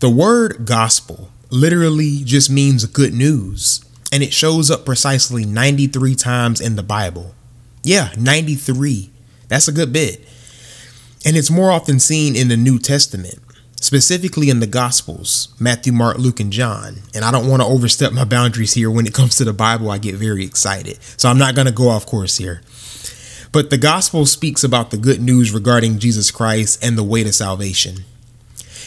The word gospel literally just means good news, and it shows up precisely 93 times in the Bible. Yeah, 93. That's a good bit. And it's more often seen in the New Testament, specifically in the Gospels Matthew, Mark, Luke, and John. And I don't want to overstep my boundaries here. When it comes to the Bible, I get very excited. So I'm not going to go off course here. But the Gospel speaks about the good news regarding Jesus Christ and the way to salvation.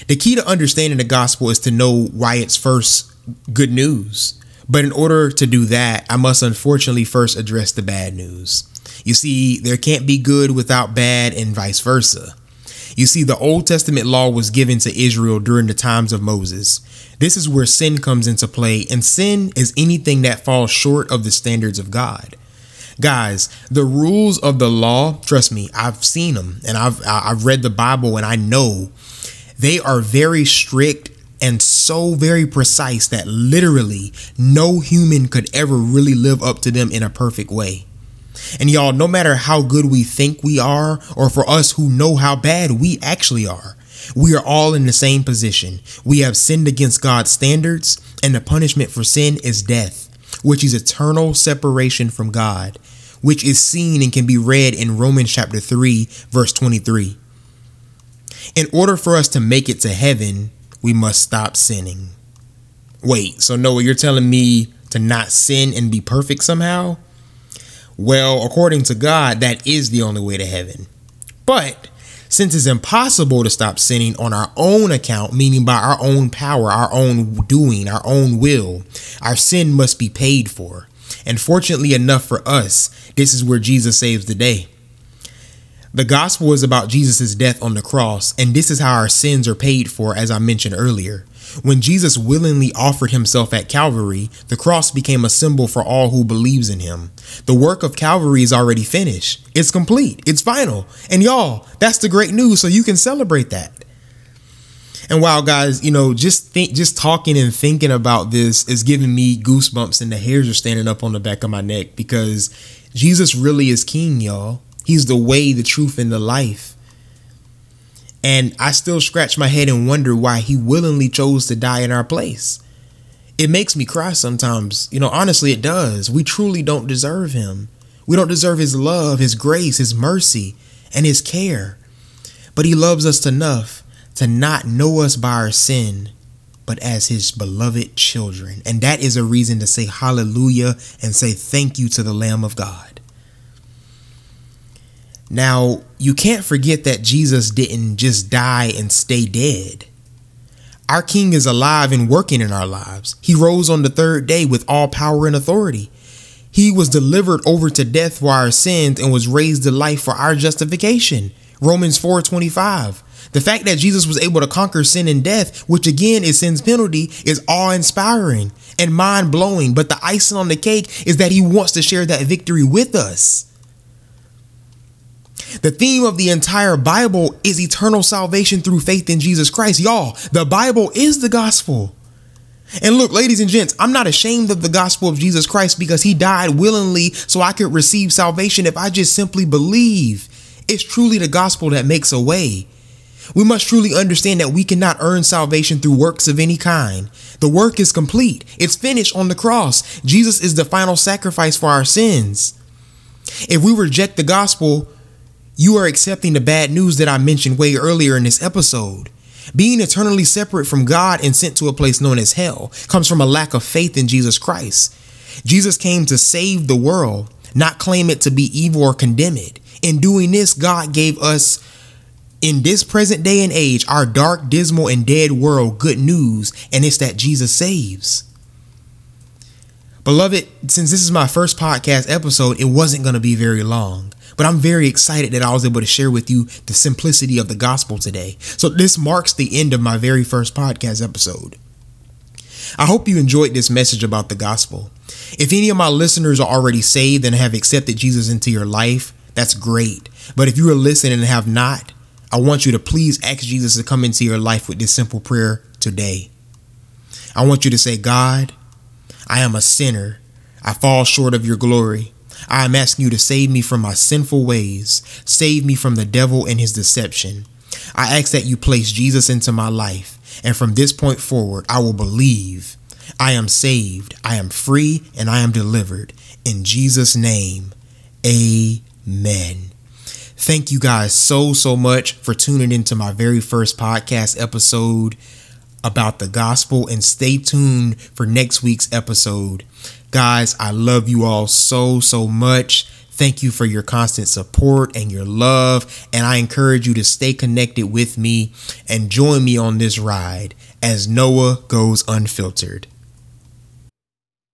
The key to understanding the Gospel is to know why it's first good news. But in order to do that, I must unfortunately first address the bad news. You see, there can't be good without bad, and vice versa. You see, the Old Testament law was given to Israel during the times of Moses. This is where sin comes into play, and sin is anything that falls short of the standards of God. Guys, the rules of the law, trust me, I've seen them and I've I've read the Bible and I know they are very strict and so very precise that literally no human could ever really live up to them in a perfect way. And y'all, no matter how good we think we are, or for us who know how bad we actually are, we are all in the same position. We have sinned against God's standards, and the punishment for sin is death, which is eternal separation from God, which is seen and can be read in Romans chapter 3, verse 23. In order for us to make it to heaven, we must stop sinning. Wait, so Noah, you're telling me to not sin and be perfect somehow? Well, according to God, that is the only way to heaven. But since it's impossible to stop sinning on our own account, meaning by our own power, our own doing, our own will, our sin must be paid for. And fortunately enough for us, this is where Jesus saves the day. The gospel is about Jesus' death on the cross, and this is how our sins are paid for, as I mentioned earlier. When Jesus willingly offered himself at Calvary, the cross became a symbol for all who believes in him. The work of Calvary is already finished. It's complete. It's final. And y'all, that's the great news, so you can celebrate that. And wow, guys, you know, just think, just talking and thinking about this is giving me goosebumps, and the hairs are standing up on the back of my neck because Jesus really is King, y'all. He's the way, the truth, and the life. And I still scratch my head and wonder why he willingly chose to die in our place. It makes me cry sometimes. You know, honestly, it does. We truly don't deserve him. We don't deserve his love, his grace, his mercy, and his care. But he loves us enough to not know us by our sin, but as his beloved children. And that is a reason to say hallelujah and say thank you to the Lamb of God. Now, you can't forget that Jesus didn't just die and stay dead. Our King is alive and working in our lives. He rose on the third day with all power and authority. He was delivered over to death for our sins and was raised to life for our justification. Romans 4:25. The fact that Jesus was able to conquer sin and death, which again is sin's penalty, is awe-inspiring and mind-blowing, but the icing on the cake is that he wants to share that victory with us. The theme of the entire Bible is eternal salvation through faith in Jesus Christ. Y'all, the Bible is the gospel. And look, ladies and gents, I'm not ashamed of the gospel of Jesus Christ because he died willingly so I could receive salvation if I just simply believe. It's truly the gospel that makes a way. We must truly understand that we cannot earn salvation through works of any kind. The work is complete, it's finished on the cross. Jesus is the final sacrifice for our sins. If we reject the gospel, you are accepting the bad news that I mentioned way earlier in this episode. Being eternally separate from God and sent to a place known as hell comes from a lack of faith in Jesus Christ. Jesus came to save the world, not claim it to be evil or condemn it. In doing this, God gave us, in this present day and age, our dark, dismal, and dead world good news, and it's that Jesus saves. Beloved, since this is my first podcast episode, it wasn't going to be very long. But I'm very excited that I was able to share with you the simplicity of the gospel today. So this marks the end of my very first podcast episode. I hope you enjoyed this message about the gospel. If any of my listeners are already saved and have accepted Jesus into your life, that's great. But if you are listening and have not, I want you to please ask Jesus to come into your life with this simple prayer today. I want you to say, God, I am a sinner. I fall short of your glory. I am asking you to save me from my sinful ways. Save me from the devil and his deception. I ask that you place Jesus into my life. And from this point forward, I will believe I am saved, I am free, and I am delivered. In Jesus' name, amen. Thank you guys so, so much for tuning into my very first podcast episode about the gospel and stay tuned for next week's episode. Guys, I love you all so, so much. Thank you for your constant support and your love. And I encourage you to stay connected with me and join me on this ride as Noah goes unfiltered.